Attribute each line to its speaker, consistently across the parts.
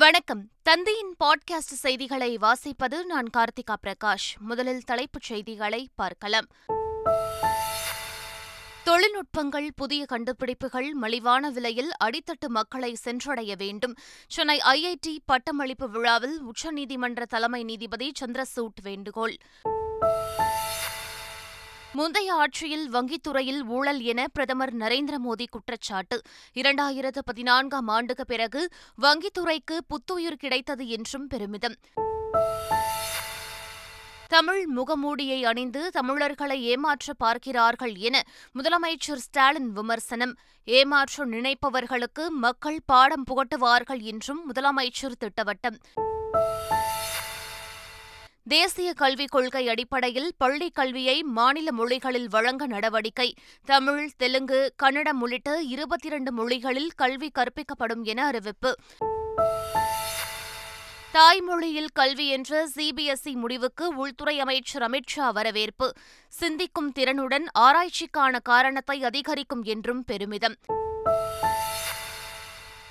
Speaker 1: வணக்கம் தந்தையின் பாட்காஸ்ட் செய்திகளை வாசிப்பது நான் கார்த்திகா பிரகாஷ் முதலில் தலைப்புச் செய்திகளை பார்க்கலாம் தொழில்நுட்பங்கள் புதிய கண்டுபிடிப்புகள் மலிவான விலையில் அடித்தட்டு மக்களை சென்றடைய வேண்டும் சென்னை ஐஐடி பட்டமளிப்பு விழாவில் உச்சநீதிமன்ற தலைமை நீதிபதி சந்திரசூட் வேண்டுகோள் முந்தைய ஆட்சியில் வங்கித்துறையில் ஊழல் என பிரதமர் நரேந்திர மோடி குற்றச்சாட்டு இரண்டாயிரத்து பதினான்காம் ஆண்டுக்கு பிறகு வங்கித்துறைக்கு புத்துயிர் கிடைத்தது என்றும் பெருமிதம் தமிழ் முகமூடியை அணிந்து தமிழர்களை ஏமாற்ற பார்க்கிறார்கள் என முதலமைச்சர் ஸ்டாலின் விமர்சனம் ஏமாற்ற நினைப்பவர்களுக்கு மக்கள் பாடம் புகட்டுவார்கள் என்றும் முதலமைச்சர் திட்டவட்டம் தேசிய கல்விக் கொள்கை அடிப்படையில் பள்ளிக் கல்வியை மாநில மொழிகளில் வழங்க நடவடிக்கை தமிழ் தெலுங்கு கன்னடம் உள்ளிட்ட இருபத்தி இரண்டு மொழிகளில் கல்வி கற்பிக்கப்படும் என அறிவிப்பு தாய்மொழியில் கல்வி என்ற சிபிஎஸ்இ முடிவுக்கு உள்துறை அமைச்சர் அமித்ஷா வரவேற்பு சிந்திக்கும் திறனுடன் ஆராய்ச்சிக்கான காரணத்தை அதிகரிக்கும் என்றும் பெருமிதம்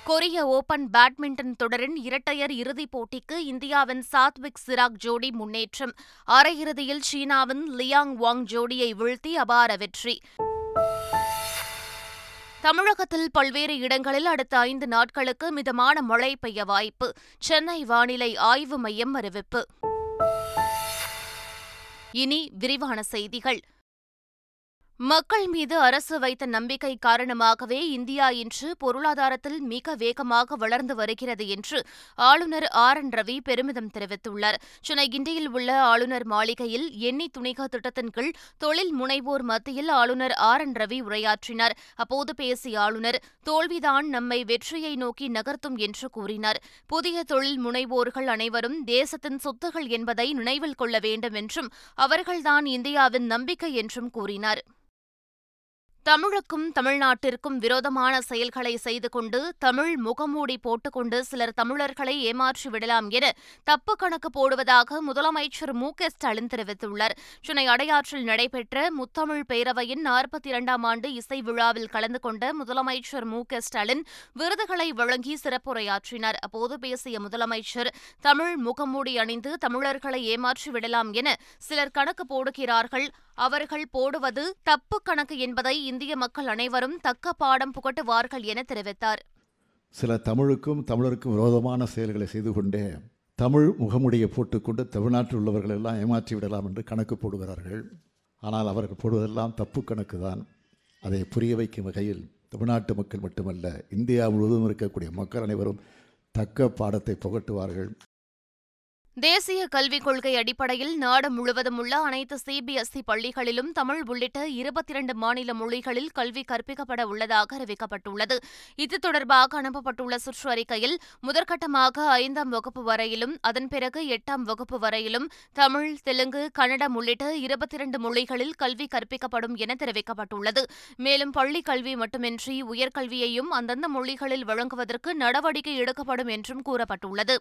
Speaker 1: கொரிய ஓபன் பேட்மிண்டன் தொடரின் இரட்டையர் இறுதிப் போட்டிக்கு இந்தியாவின் சாத்விக் சிராக் ஜோடி முன்னேற்றம் அரையிறுதியில் சீனாவின் லியாங் வாங் ஜோடியை வீழ்த்தி அபார வெற்றி தமிழகத்தில் பல்வேறு இடங்களில் அடுத்த ஐந்து நாட்களுக்கு மிதமான மழை பெய்ய வாய்ப்பு சென்னை வானிலை ஆய்வு மையம் அறிவிப்பு இனி விரிவான செய்திகள் மக்கள் மீது அரசு வைத்த நம்பிக்கை காரணமாகவே இந்தியா இன்று பொருளாதாரத்தில் மிக வேகமாக வளர்ந்து வருகிறது என்று ஆளுநர் ஆர் என் ரவி பெருமிதம் தெரிவித்துள்ளார் சென்னை கிண்டியில் உள்ள ஆளுநர் மாளிகையில் எண்ணி துணிக திட்டத்தின் கீழ் தொழில் முனைவோர் மத்தியில் ஆளுநர் ஆர் என் ரவி உரையாற்றினார் அப்போது பேசிய ஆளுநர் தோல்விதான் நம்மை வெற்றியை நோக்கி நகர்த்தும் என்று கூறினார் புதிய தொழில் முனைவோர்கள் அனைவரும் தேசத்தின் சொத்துகள் என்பதை நினைவில் கொள்ள வேண்டும் என்றும் அவர்கள்தான் இந்தியாவின் நம்பிக்கை என்றும் கூறினார் தமிழுக்கும் தமிழ்நாட்டிற்கும் விரோதமான செயல்களை செய்து கொண்டு தமிழ் முகமூடி போட்டுக்கொண்டு சிலர் தமிழர்களை ஏமாற்றி விடலாம் என தப்பு கணக்கு போடுவதாக முதலமைச்சர் மு க ஸ்டாலின் தெரிவித்துள்ளார் சென்னை அடையாற்றில் நடைபெற்ற முத்தமிழ் பேரவையின் நாற்பத்தி இரண்டாம் ஆண்டு இசை விழாவில் கலந்து கொண்ட முதலமைச்சர் மு க ஸ்டாலின் விருதுகளை வழங்கி சிறப்புரையாற்றினார் அப்போது பேசிய முதலமைச்சர் தமிழ் முகமூடி அணிந்து தமிழர்களை ஏமாற்றி விடலாம் என சிலர் கணக்கு போடுகிறார்கள் அவர்கள் போடுவது தப்பு கணக்கு என்பதை இந்திய மக்கள் அனைவரும் தக்க பாடம் புகட்டுவார்கள் என தெரிவித்தார்
Speaker 2: சில தமிழுக்கும் தமிழருக்கும் விரோதமான செயல்களை செய்து கொண்டே தமிழ் முகமுடியை போட்டுக்கொண்டு தமிழ்நாட்டில் உள்ளவர்கள் எல்லாம் ஏமாற்றி விடலாம் என்று கணக்கு போடுகிறார்கள் ஆனால் அவர்கள் போடுவதெல்லாம் தப்பு கணக்கு தான் அதை புரிய வைக்கும் வகையில் தமிழ்நாட்டு மக்கள் மட்டுமல்ல இந்தியா முழுவதும் இருக்கக்கூடிய மக்கள் அனைவரும் தக்க பாடத்தை புகட்டுவார்கள்
Speaker 1: தேசிய கல்விக் கொள்கை அடிப்படையில் நாடு முழுவதும் உள்ள அனைத்து சிபிஎஸ்இ e பள்ளிகளிலும் தமிழ் உள்ளிட்ட இருபத்தி இரண்டு மாநில மொழிகளில் கல்வி கற்பிக்கப்பட உள்ளதாக அறிவிக்கப்பட்டுள்ளது இது தொடர்பாக அனுப்பப்பட்டுள்ள சுற்று அறிக்கையில் முதற்கட்டமாக ஐந்தாம் வகுப்பு வரையிலும் அதன் பிறகு எட்டாம் வகுப்பு வரையிலும் தமிழ் தெலுங்கு கன்னடம் உள்ளிட்ட இருபத்தி இரண்டு மொழிகளில் கல்வி கற்பிக்கப்படும் என தெரிவிக்கப்பட்டுள்ளது மேலும் பள்ளி கல்வி மட்டுமின்றி உயர்கல்வியையும் அந்தந்த மொழிகளில் வழங்குவதற்கு நடவடிக்கை எடுக்கப்படும் என்றும் கூறப்பட்டுள்ளது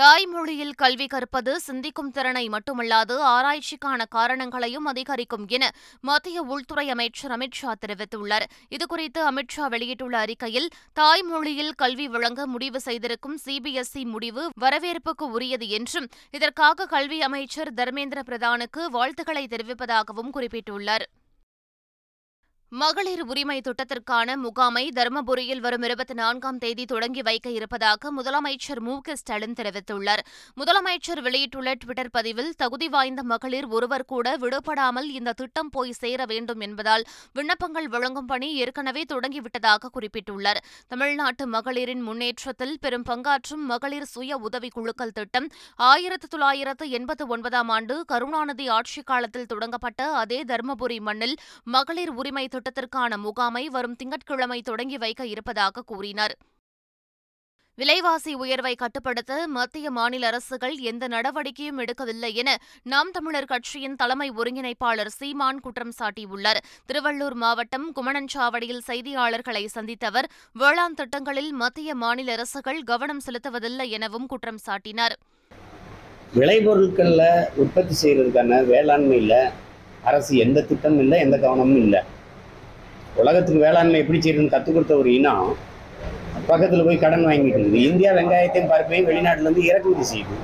Speaker 1: தாய்மொழியில் கல்வி கற்பது சிந்திக்கும் திறனை மட்டுமல்லாது ஆராய்ச்சிக்கான காரணங்களையும் அதிகரிக்கும் என மத்திய உள்துறை அமைச்சர் அமித்ஷா தெரிவித்துள்ளார் இதுகுறித்து அமித்ஷா வெளியிட்டுள்ள அறிக்கையில் தாய்மொழியில் கல்வி வழங்க முடிவு செய்திருக்கும் சிபிஎஸ்இ முடிவு வரவேற்புக்கு உரியது என்றும் இதற்காக கல்வி அமைச்சர் தர்மேந்திர பிரதானுக்கு வாழ்த்துக்களை தெரிவிப்பதாகவும் குறிப்பிட்டுள்ளார் மகளிர் உரிமை திட்டத்திற்கான முகாமை தருமபுரியில் வரும் இருபத்தி நான்காம் தேதி தொடங்கி வைக்க இருப்பதாக முதலமைச்சர் மு க ஸ்டாலின் தெரிவித்துள்ளார் முதலமைச்சர் வெளியிட்டுள்ள டுவிட்டர் பதிவில் தகுதி வாய்ந்த மகளிர் ஒருவர் கூட விடுபடாமல் இந்த திட்டம் போய் சேர வேண்டும் என்பதால் விண்ணப்பங்கள் வழங்கும் பணி ஏற்கனவே தொடங்கிவிட்டதாக குறிப்பிட்டுள்ளார் தமிழ்நாட்டு மகளிரின் முன்னேற்றத்தில் பெரும் பங்காற்றும் மகளிர் சுய உதவி குழுக்கள் திட்டம் ஆயிரத்து தொள்ளாயிரத்து எண்பத்து ஒன்பதாம் ஆண்டு கருணாநிதி ஆட்சிக் காலத்தில் தொடங்கப்பட்ட அதே தருமபுரி மண்ணில் மகளிர் உரிமை மாவட்டத்திற்கான முகாமை வரும் திங்கட்கிழமை தொடங்கி வைக்க இருப்பதாக கூறினார் விலைவாசி உயர்வை கட்டுப்படுத்த மத்திய மாநில அரசுகள் எந்த நடவடிக்கையும் எடுக்கவில்லை என நாம் தமிழர் கட்சியின் தலைமை ஒருங்கிணைப்பாளர் சீமான் குற்றம் சாட்டியுள்ளார் திருவள்ளூர் மாவட்டம் குமணன்சாவடியில் செய்தியாளர்களை சந்தித்த அவர் வேளாண் திட்டங்களில் மத்திய மாநில அரசுகள் கவனம் செலுத்துவதில்லை எனவும் குற்றம் சாட்டினார் விளைபொருட்களில் உற்பத்தி செய்கிறதுக்கான வேளாண்மையில் அரசு எந்த திட்டமும் இல்லை எந்த கவனமும்
Speaker 3: இல்லை உலகத்துக்கு வேளாண்மை எப்படி செய்யணும்னு கற்றுக் கொடுத்த ஒரு இனம் பக்கத்தில் போய் கடன் வாங்கிட்டு இருக்குது இந்தியா வெங்காயத்தையும் பருப்பையும் வெளிநாட்டிலேருந்து இறக்குமதி செய்யுது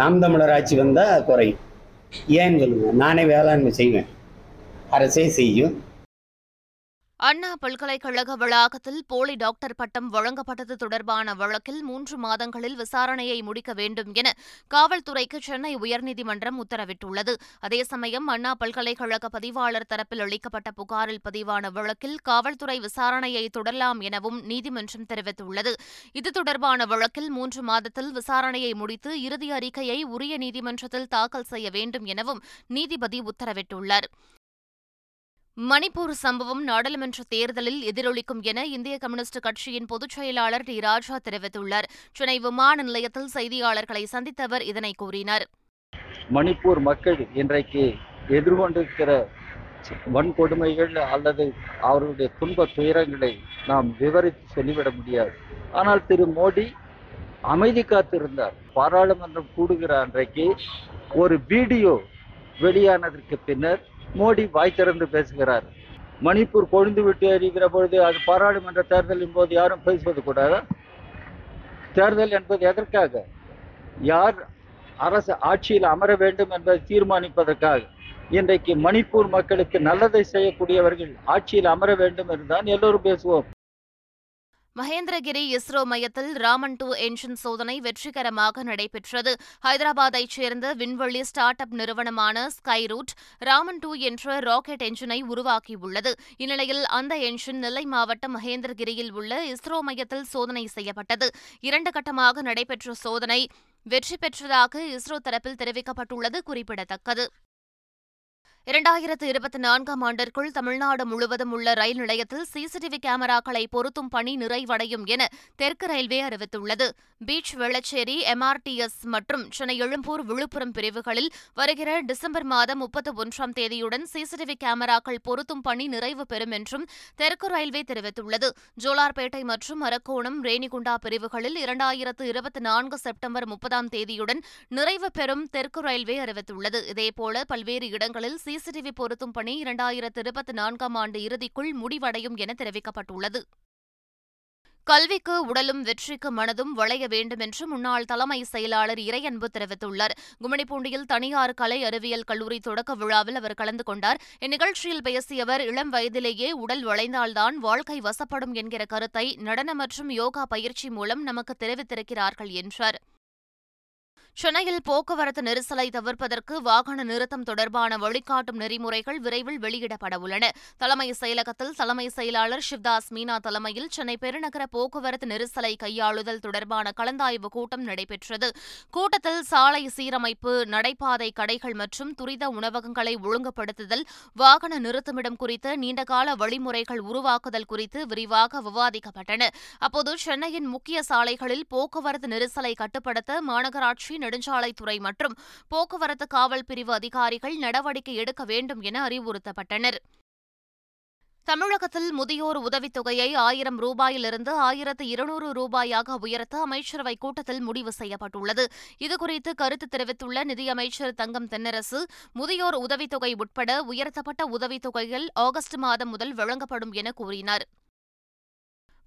Speaker 3: நாம் தமிழர் ஆட்சி வந்தால் குறையும் ஏன்னு சொல்லுங்கள் நானே வேளாண்மை செய்வேன் அரசே செய்யும்
Speaker 1: அண்ணா பல்கலைக்கழக வளாகத்தில் போலி டாக்டர் பட்டம் வழங்கப்பட்டது தொடர்பான வழக்கில் மூன்று மாதங்களில் விசாரணையை முடிக்க வேண்டும் என காவல்துறைக்கு சென்னை உயர்நீதிமன்றம் உத்தரவிட்டுள்ளது அதே சமயம் அண்ணா பல்கலைக்கழக பதிவாளர் தரப்பில் அளிக்கப்பட்ட புகாரில் பதிவான வழக்கில் காவல்துறை விசாரணையை தொடரலாம் எனவும் நீதிமன்றம் தெரிவித்துள்ளது இது தொடர்பான வழக்கில் மூன்று மாதத்தில் விசாரணையை முடித்து இறுதி அறிக்கையை உரிய நீதிமன்றத்தில் தாக்கல் செய்ய வேண்டும் எனவும் நீதிபதி உத்தரவிட்டுள்ளார் மணிப்பூர் சம்பவம் நாடாளுமன்ற தேர்தலில் எதிரொலிக்கும் என இந்திய கம்யூனிஸ்ட் கட்சியின் பொதுச் செயலாளர் டி ராஜா தெரிவித்துள்ளார் சென்னை விமான நிலையத்தில் செய்தியாளர்களை சந்தித்த அவர் இதனை கூறினார் மணிப்பூர்
Speaker 4: மக்கள் இன்றைக்கு எதிர்கொண்டிருக்கிற வன்கொடுமைகள் அல்லது அவருடைய துன்ப துயரங்களை நாம் விவரித்து சொல்லிவிட முடியாது ஆனால் திரு மோடி அமைதி காத்திருந்தார் பாராளுமன்றம் கூடுகிற அன்றைக்கு ஒரு வீடியோ வெளியானதற்கு பின்னர் மோடி வாய் திறந்து பேசுகிறார் மணிப்பூர் கொழுந்து விட்டு அறிகிற பொழுது அது பாராளுமன்ற தேர்தலின் போது யாரும் பேசுவது கூடாதா தேர்தல் என்பது எதற்காக யார் அரசு ஆட்சியில் அமர வேண்டும் என்பதை தீர்மானிப்பதற்காக இன்றைக்கு மணிப்பூர் மக்களுக்கு நல்லதை செய்யக்கூடியவர்கள் ஆட்சியில் அமர வேண்டும் என்றுதான் எல்லோரும் பேசுவோம்
Speaker 1: மகேந்திரகிரி இஸ்ரோ மையத்தில் ராமன் டூ என்ஜின் சோதனை வெற்றிகரமாக நடைபெற்றது ஹைதராபாத்தைச் சேர்ந்த விண்வெளி ஸ்டார்ட் அப் நிறுவனமான ஸ்கை ரூட் ராமன் டூ என்ற ராக்கெட் என்ஜினை உருவாக்கியுள்ளது இந்நிலையில் அந்த என்ஜின் நெல்லை மாவட்டம் மகேந்திரகிரியில் உள்ள இஸ்ரோ மையத்தில் சோதனை செய்யப்பட்டது இரண்டு கட்டமாக நடைபெற்ற சோதனை வெற்றி பெற்றதாக இஸ்ரோ தரப்பில் தெரிவிக்கப்பட்டுள்ளது குறிப்பிடத்தக்கது இரண்டாயிரத்து இருபத்தி நான்காம் ஆண்டிற்குள் தமிழ்நாடு முழுவதும் உள்ள ரயில் நிலையத்தில் சிசிடிவி கேமராக்களை பொருத்தும் பணி நிறைவடையும் என தெற்கு ரயில்வே அறிவித்துள்ளது பீச் வெள்ளச்சேரி எம்ஆர்டிஎஸ் மற்றும் சென்னை எழும்பூர் விழுப்புரம் பிரிவுகளில் வருகிற டிசம்பர் மாதம் முப்பத்து ஒன்றாம் தேதியுடன் சிசிடிவி கேமராக்கள் பொருத்தும் பணி நிறைவு பெறும் என்றும் தெற்கு ரயில்வே தெரிவித்துள்ளது ஜோலார்பேட்டை மற்றும் அரக்கோணம் ரேணிகுண்டா பிரிவுகளில் இரண்டாயிரத்து இருபத்தி நான்கு செப்டம்பர் முப்பதாம் தேதியுடன் நிறைவு பெறும் தெற்கு ரயில்வே அறிவித்துள்ளது இதேபோல பல்வேறு இடங்களில் சி சிசிடிவி பொருத்தும் பணி இரண்டாயிரத்து இருபத்தி நான்காம் ஆண்டு இறுதிக்குள் முடிவடையும் என தெரிவிக்கப்பட்டுள்ளது கல்விக்கு உடலும் வெற்றிக்கு மனதும் வளைய வேண்டும் என்று முன்னாள் தலைமை செயலாளர் இறையன்பு தெரிவித்துள்ளார் கும்மிடிப்பூண்டியில் தனியார் கலை அறிவியல் கல்லூரி தொடக்க விழாவில் அவர் கலந்து கொண்டார் இந்நிகழ்ச்சியில் பேசிய அவர் இளம் வயதிலேயே உடல் வளைந்தால்தான் வாழ்க்கை வசப்படும் என்கிற கருத்தை நடன மற்றும் யோகா பயிற்சி மூலம் நமக்கு தெரிவித்திருக்கிறார்கள் என்றார் சென்னையில் போக்குவரத்து நெரிசலை தவிர்ப்பதற்கு வாகன நிறுத்தம் தொடர்பான வழிகாட்டும் நெறிமுறைகள் விரைவில் வெளியிடப்பட உள்ளன தலைமை செயலகத்தில் தலைமை செயலாளர் சிவ்தாஸ் மீனா தலைமையில் சென்னை பெருநகர போக்குவரத்து நெரிசலை கையாளுதல் தொடர்பான கலந்தாய்வு கூட்டம் நடைபெற்றது கூட்டத்தில் சாலை சீரமைப்பு நடைபாதை கடைகள் மற்றும் துரித உணவகங்களை ஒழுங்குபடுத்துதல் வாகன நிறுத்தமிடம் குறித்த நீண்டகால வழிமுறைகள் உருவாக்குதல் குறித்து விரிவாக விவாதிக்கப்பட்டன அப்போது சென்னையின் முக்கிய சாலைகளில் போக்குவரத்து நெரிசலை கட்டுப்படுத்த மாநகராட்சி நெடுஞ்சாலைத்துறை மற்றும் போக்குவரத்து காவல் பிரிவு அதிகாரிகள் நடவடிக்கை எடுக்க வேண்டும் என அறிவுறுத்தப்பட்டனர் தமிழகத்தில் முதியோர் உதவித்தொகையை ஆயிரம் ரூபாயிலிருந்து ஆயிரத்து இருநூறு ரூபாயாக உயர்த்த அமைச்சரவை கூட்டத்தில் முடிவு செய்யப்பட்டுள்ளது இதுகுறித்து கருத்து தெரிவித்துள்ள நிதியமைச்சர் தங்கம் தென்னரசு முதியோர் உதவித்தொகை உட்பட உயர்த்தப்பட்ட உதவித்தொகைகள் ஆகஸ்ட் மாதம் முதல் வழங்கப்படும் என கூறினார்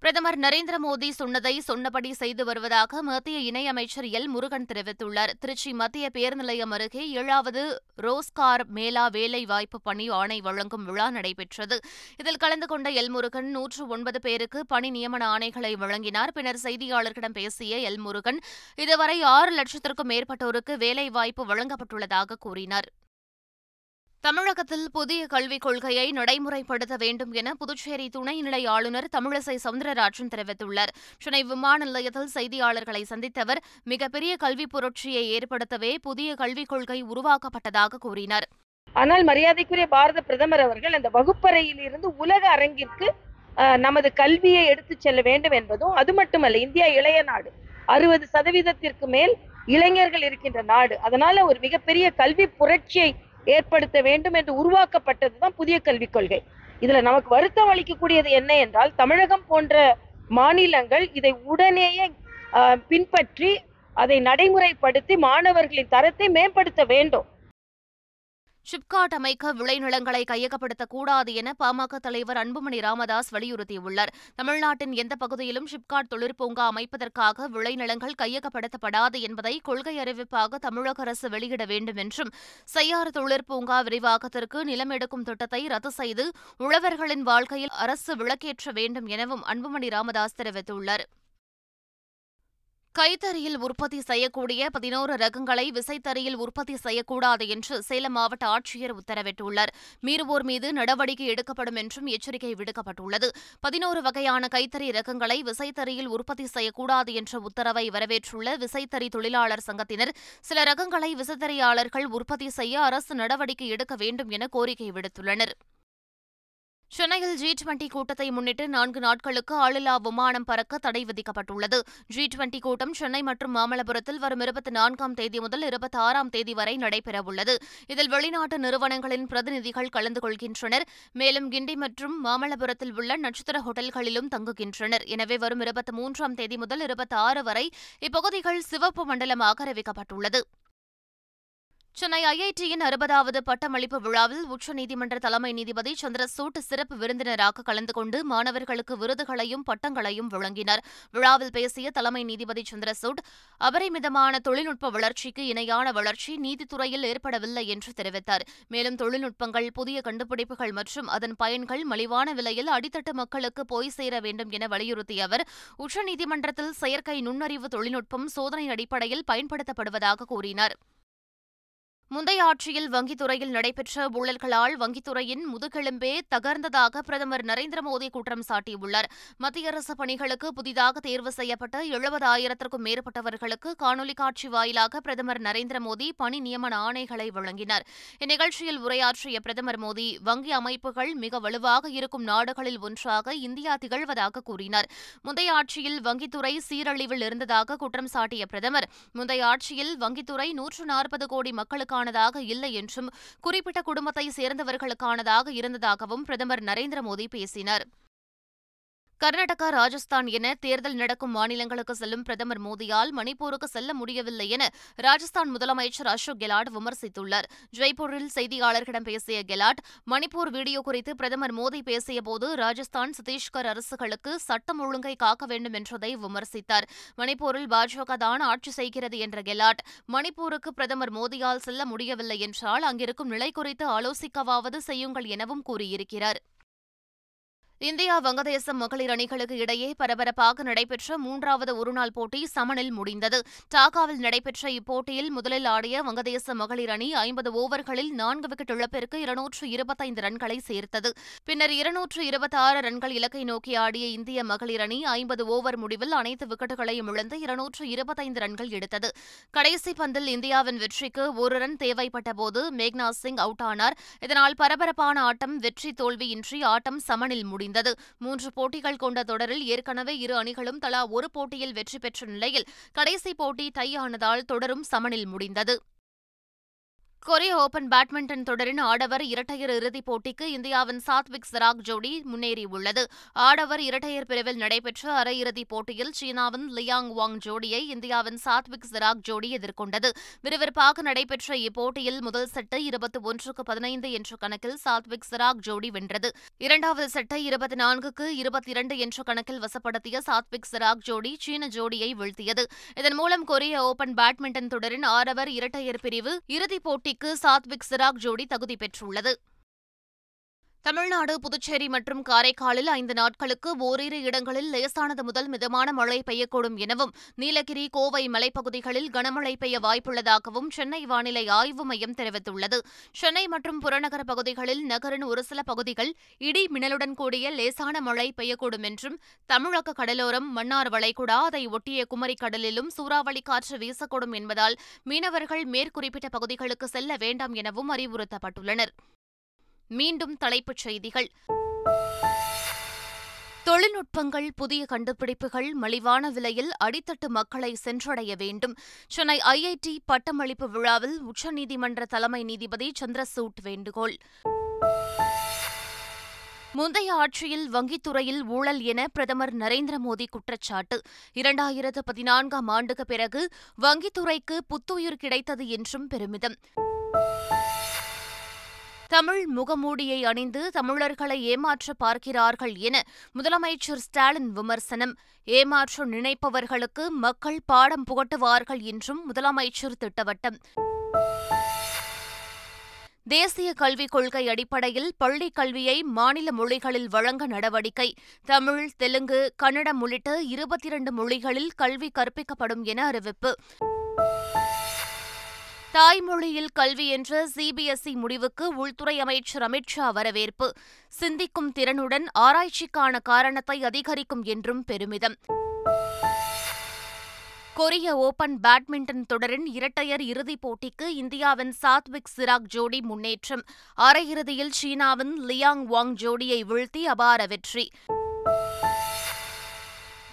Speaker 1: பிரதமர் நரேந்திர மோடி சொன்னதை சொன்னபடி செய்து வருவதாக மத்திய இணையமைச்சர் எல் முருகன் தெரிவித்துள்ளார் திருச்சி மத்திய பேர் நிலையம் அருகே ஏழாவது ரோஸ்கார் மேலா வேலைவாய்ப்பு பணி ஆணை வழங்கும் விழா நடைபெற்றது இதில் கலந்து கொண்ட எல் முருகன் நூற்று ஒன்பது பேருக்கு பணி நியமன ஆணைகளை வழங்கினார் பின்னர் செய்தியாளர்களிடம் பேசிய எல் முருகன் இதுவரை ஆறு லட்சத்திற்கும் மேற்பட்டோருக்கு வேலைவாய்ப்பு வழங்கப்பட்டுள்ளதாக கூறினார் தமிழகத்தில் புதிய கல்விக் கொள்கையை நடைமுறைப்படுத்த வேண்டும் என புதுச்சேரி துணைநிலை ஆளுநர் தமிழிசை சவுந்தரராஜன் தெரிவித்துள்ளார் சென்னை விமான நிலையத்தில் செய்தியாளர்களை சந்தித்த அவர் மிகப்பெரிய கல்வி புரட்சியை ஏற்படுத்தவே புதிய கல்விக் கொள்கை உருவாக்கப்பட்டதாக கூறினார்
Speaker 5: ஆனால் மரியாதைக்குரிய பாரத பிரதமர் அவர்கள் அந்த வகுப்பறையில் இருந்து உலக அரங்கிற்கு நமது கல்வியை எடுத்துச் செல்ல வேண்டும் என்பதும் அது மட்டுமல்ல இந்தியா இளைய நாடு அறுபது சதவீதத்திற்கு மேல் இளைஞர்கள் இருக்கின்ற நாடு அதனால ஒரு மிகப்பெரிய கல்வி புரட்சியை ஏற்படுத்த வேண்டும் என்று உருவாக்கப்பட்டது தான் புதிய கல்விக் கொள்கை இதுல நமக்கு வருத்தம் அளிக்கக்கூடியது என்ன என்றால் தமிழகம் போன்ற மாநிலங்கள் இதை உடனேயே பின்பற்றி அதை நடைமுறைப்படுத்தி மாணவர்களின் தரத்தை மேம்படுத்த வேண்டும்
Speaker 1: சிப்காட் அமைக்க விளைநிலங்களை கையகப்படுத்தக்கூடாது என பாமக தலைவர் அன்புமணி ராமதாஸ் வலியுறுத்தியுள்ளார் தமிழ்நாட்டின் எந்த பகுதியிலும் சிப்காட் தொழிற்பூங்கா அமைப்பதற்காக விளைநிலங்கள் கையகப்படுத்தப்படாது என்பதை கொள்கை அறிவிப்பாக தமிழக அரசு வெளியிட வேண்டும் என்றும் செய்யாறு தொழிற்பூங்கா விரிவாக்கத்திற்கு நிலம் எடுக்கும் திட்டத்தை ரத்து செய்து உழவர்களின் வாழ்க்கையில் அரசு விளக்கேற்ற வேண்டும் எனவும் அன்புமணி ராமதாஸ் தெரிவித்துள்ளார் கைத்தறியில் உற்பத்தி செய்யக்கூடிய பதினோரு ரகங்களை விசைத்தறியில் உற்பத்தி செய்யக்கூடாது என்று சேலம் மாவட்ட ஆட்சியர் உத்தரவிட்டுள்ளார் மீறுவோர் மீது நடவடிக்கை எடுக்கப்படும் என்றும் எச்சரிக்கை விடுக்கப்பட்டுள்ளது பதினோரு வகையான கைத்தறி ரகங்களை விசைத்தறியில் உற்பத்தி செய்யக்கூடாது என்ற உத்தரவை வரவேற்றுள்ள விசைத்தறி தொழிலாளர் சங்கத்தினர் சில ரகங்களை விசைத்தறியாளர்கள் உற்பத்தி செய்ய அரசு நடவடிக்கை எடுக்க வேண்டும் என கோரிக்கை விடுத்துள்ளனர் சென்னையில் ஜி டுவெண்டி கூட்டத்தை முன்னிட்டு நான்கு நாட்களுக்கு ஆளில்லா விமானம் பறக்க தடை விதிக்கப்பட்டுள்ளது ஜி டுவெண்டி கூட்டம் சென்னை மற்றும் மாமல்லபுரத்தில் வரும் இருபத்தி நான்காம் தேதி முதல் இருபத்தி ஆறாம் தேதி வரை நடைபெறவுள்ளது இதில் வெளிநாட்டு நிறுவனங்களின் பிரதிநிதிகள் கலந்து கொள்கின்றனர் மேலும் கிண்டி மற்றும் மாமல்லபுரத்தில் உள்ள நட்சத்திர ஹோட்டல்களிலும் தங்குகின்றனர் எனவே வரும் இருபத்தி மூன்றாம் தேதி முதல் இருபத்தி ஆறு வரை இப்பகுதிகள் சிவப்பு மண்டலமாக அறிவிக்கப்பட்டுள்ளது சென்னை ஐஐடியின் அறுபதாவது பட்டமளிப்பு விழாவில் உச்சநீதிமன்ற தலைமை நீதிபதி சந்திரசூட் சிறப்பு விருந்தினராக கலந்து கொண்டு மாணவர்களுக்கு விருதுகளையும் பட்டங்களையும் வழங்கினர் விழாவில் பேசிய தலைமை நீதிபதி சந்திரசூட் அபரிமிதமான தொழில்நுட்ப வளர்ச்சிக்கு இணையான வளர்ச்சி நீதித்துறையில் ஏற்படவில்லை என்று தெரிவித்தார் மேலும் தொழில்நுட்பங்கள் புதிய கண்டுபிடிப்புகள் மற்றும் அதன் பயன்கள் மலிவான விலையில் அடித்தட்டு மக்களுக்கு போய் சேர வேண்டும் என வலியுறுத்திய அவர் உச்சநீதிமன்றத்தில் செயற்கை நுண்ணறிவு தொழில்நுட்பம் சோதனை அடிப்படையில் பயன்படுத்தப்படுவதாக கூறினார் முந்தையாட்சியில் வங்கித்துறையில் நடைபெற்ற ஊழல்களால் வங்கித்துறையின் முதுகெலும்பே தகர்ந்ததாக பிரதமர் நரேந்திர மோடி குற்றம் சாட்டியுள்ளார் மத்திய அரசு பணிகளுக்கு புதிதாக தேர்வு செய்யப்பட்ட எழுபதாயிரத்திற்கும் மேற்பட்டவர்களுக்கு காணொலி காட்சி வாயிலாக பிரதமர் நரேந்திர மோடி பணி நியமன ஆணைகளை வழங்கினார் இந்நிகழ்ச்சியில் உரையாற்றிய பிரதமர் மோடி வங்கி அமைப்புகள் மிக வலுவாக இருக்கும் நாடுகளில் ஒன்றாக இந்தியா திகழ்வதாக கூறினார் முந்தைய ஆட்சியில் வங்கித்துறை சீரழிவில் இருந்ததாக குற்றம் சாட்டிய பிரதமர் முந்தைய ஆட்சியில் வங்கித்துறை நூற்று நாற்பது கோடி மக்களுக்கு தனக்கானதாக இல்லை என்றும் குறிப்பிட்ட குடும்பத்தை சேர்ந்தவர்களுக்கானதாக இருந்ததாகவும் பிரதமர் நரேந்திர மோடி பேசினார் கர்நாடகா ராஜஸ்தான் என தேர்தல் நடக்கும் மாநிலங்களுக்கு செல்லும் பிரதமர் மோடியால் மணிப்பூருக்கு செல்ல முடியவில்லை என ராஜஸ்தான் முதலமைச்சர் அசோக் கெலாட் விமர்சித்துள்ளார் ஜெய்ப்பூரில் செய்தியாளர்களிடம் பேசிய கெலாட் மணிப்பூர் வீடியோ குறித்து பிரதமர் மோடி பேசியபோது ராஜஸ்தான் சத்தீஷ்கர் அரசுகளுக்கு சட்டம் ஒழுங்கை காக்க வேண்டும் என்றதை விமர்சித்தார் மணிப்பூரில் பாஜக தான் ஆட்சி செய்கிறது என்ற கெலாட் மணிப்பூருக்கு பிரதமர் மோடியால் செல்ல முடியவில்லை என்றால் அங்கிருக்கும் நிலை குறித்து ஆலோசிக்கவாவது செய்யுங்கள் எனவும் கூறியிருக்கிறார் இந்தியா வங்கதேசம் மகளிர் அணிகளுக்கு இடையே பரபரப்பாக நடைபெற்ற மூன்றாவது ஒருநாள் போட்டி சமனில் முடிந்தது டாக்காவில் நடைபெற்ற இப்போட்டியில் முதலில் ஆடிய வங்கதேச மகளிர் அணி ஐம்பது ஓவர்களில் நான்கு விக்கெட் இழப்பிற்கு இருநூற்று இருபத்தைந்து ரன்களை சேர்த்தது பின்னர் இருநூற்று இருபத்தாறு ரன்கள் இலக்கை நோக்கி ஆடிய இந்திய மகளிர் அணி ஐம்பது ஓவர் முடிவில் அனைத்து விக்கெட்டுகளையும் இழந்து இருநூற்று இருபத்தைந்து ரன்கள் எடுத்தது கடைசி பந்தில் இந்தியாவின் வெற்றிக்கு ஒரு ரன் தேவைப்பட்டபோது போது மேக்னா சிங் அவுட் ஆனார் இதனால் பரபரப்பான ஆட்டம் வெற்றி தோல்வியின்றி ஆட்டம் சமனில் முடிந்தது முடிந்தது மூன்று போட்டிகள் கொண்ட தொடரில் ஏற்கனவே இரு அணிகளும் தலா ஒரு போட்டியில் வெற்றி பெற்ற நிலையில் கடைசி போட்டி டையானதால் தொடரும் சமனில் முடிந்தது கொரிய ஓபன் பேட்மிண்டன் தொடரின் ஆடவர் இரட்டையர் இறுதிப் போட்டிக்கு இந்தியாவின் சாத்விக் சராக் ஜோடி முன்னேறியுள்ளது ஆடவர் இரட்டையர் பிரிவில் நடைபெற்ற அரையிறுதிப் போட்டியில் சீனாவின் லியாங் வாங் ஜோடியை இந்தியாவின் சாத்விக் சராக் ஜோடி எதிர்கொண்டது விறுவிறுப்பாக நடைபெற்ற இப்போட்டியில் முதல் செட்டை இருபத்தி ஒன்றுக்கு பதினைந்து என்ற கணக்கில் சாத்விக் சராக் ஜோடி வென்றது இரண்டாவது செட்டை இருபத்தி நான்குக்கு இருபத்தி இரண்டு என்ற கணக்கில் வசப்படுத்திய சாத்விக் சராக் ஜோடி சீன ஜோடியை வீழ்த்தியது இதன் மூலம் கொரிய ஓபன் பேட்மிண்டன் தொடரின் ஆடவர் இரட்டையர் பிரிவு இறுதிப் போட்டி போட்டிக்கு சாத்விக் சிராக் ஜோடி தகுதி பெற்றுள்ளது தமிழ்நாடு புதுச்சேரி மற்றும் காரைக்காலில் ஐந்து நாட்களுக்கு ஓரிரு இடங்களில் லேசானது முதல் மிதமான மழை பெய்யக்கூடும் எனவும் நீலகிரி கோவை மலைப்பகுதிகளில் கனமழை பெய்ய வாய்ப்புள்ளதாகவும் சென்னை வானிலை ஆய்வு மையம் தெரிவித்துள்ளது சென்னை மற்றும் புறநகர பகுதிகளில் நகரின் ஒரு சில பகுதிகள் இடி மின்னலுடன் கூடிய லேசான மழை பெய்யக்கூடும் என்றும் தமிழக கடலோரம் மன்னார் வளைகுடா அதை ஒட்டிய குமரி கடலிலும் சூறாவளி காற்று வீசக்கூடும் என்பதால் மீனவர்கள் மேற்குறிப்பிட்ட பகுதிகளுக்கு செல்ல வேண்டாம் எனவும் அறிவுறுத்தப்பட்டுள்ளனர் மீண்டும் தலைப்புச் செய்திகள் தொழில்நுட்பங்கள் புதிய கண்டுபிடிப்புகள் மலிவான விலையில் அடித்தட்டு மக்களை சென்றடைய வேண்டும் சென்னை ஐஐடி பட்டமளிப்பு விழாவில் உச்சநீதிமன்ற தலைமை நீதிபதி சந்திரசூட் வேண்டுகோள் முந்தைய ஆட்சியில் வங்கித்துறையில் ஊழல் என பிரதமர் நரேந்திர மோடி குற்றச்சாட்டு இரண்டாயிரத்து பதினான்காம் ஆண்டுக்கு பிறகு வங்கித்துறைக்கு புத்துயிர் கிடைத்தது என்றும் பெருமிதம் தமிழ் முகமூடியை அணிந்து தமிழர்களை ஏமாற்ற பார்க்கிறார்கள் என முதலமைச்சர் ஸ்டாலின் விமர்சனம் ஏமாற்ற நினைப்பவர்களுக்கு மக்கள் பாடம் புகட்டுவார்கள் என்றும் முதலமைச்சர் திட்டவட்டம் தேசிய கல்விக் கொள்கை அடிப்படையில் பள்ளிக் கல்வியை மாநில மொழிகளில் வழங்க நடவடிக்கை தமிழ் தெலுங்கு கன்னடம் உள்ளிட்ட இருபத்தி இரண்டு மொழிகளில் கல்வி கற்பிக்கப்படும் என அறிவிப்பு தாய்மொழியில் கல்வி என்ற சிபிஎஸ்இ e முடிவுக்கு உள்துறை அமைச்சர் ஷா வரவேற்பு சிந்திக்கும் திறனுடன் ஆராய்ச்சிக்கான காரணத்தை அதிகரிக்கும் என்றும் பெருமிதம் கொரிய ஓபன் பேட்மிண்டன் தொடரின் இரட்டையர் இறுதிப் போட்டிக்கு இந்தியாவின் சாத்விக் சிராக் ஜோடி முன்னேற்றம் அரையிறுதியில் சீனாவின் லியாங் வாங் ஜோடியை வீழ்த்தி அபார வெற்றி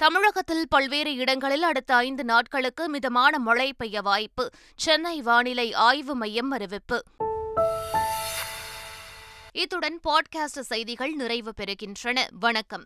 Speaker 1: தமிழகத்தில் பல்வேறு இடங்களில் அடுத்த ஐந்து நாட்களுக்கு மிதமான மழை பெய்ய வாய்ப்பு சென்னை வானிலை ஆய்வு மையம் அறிவிப்பு இத்துடன் பாட்காஸ்ட் செய்திகள் நிறைவு பெறுகின்றன வணக்கம்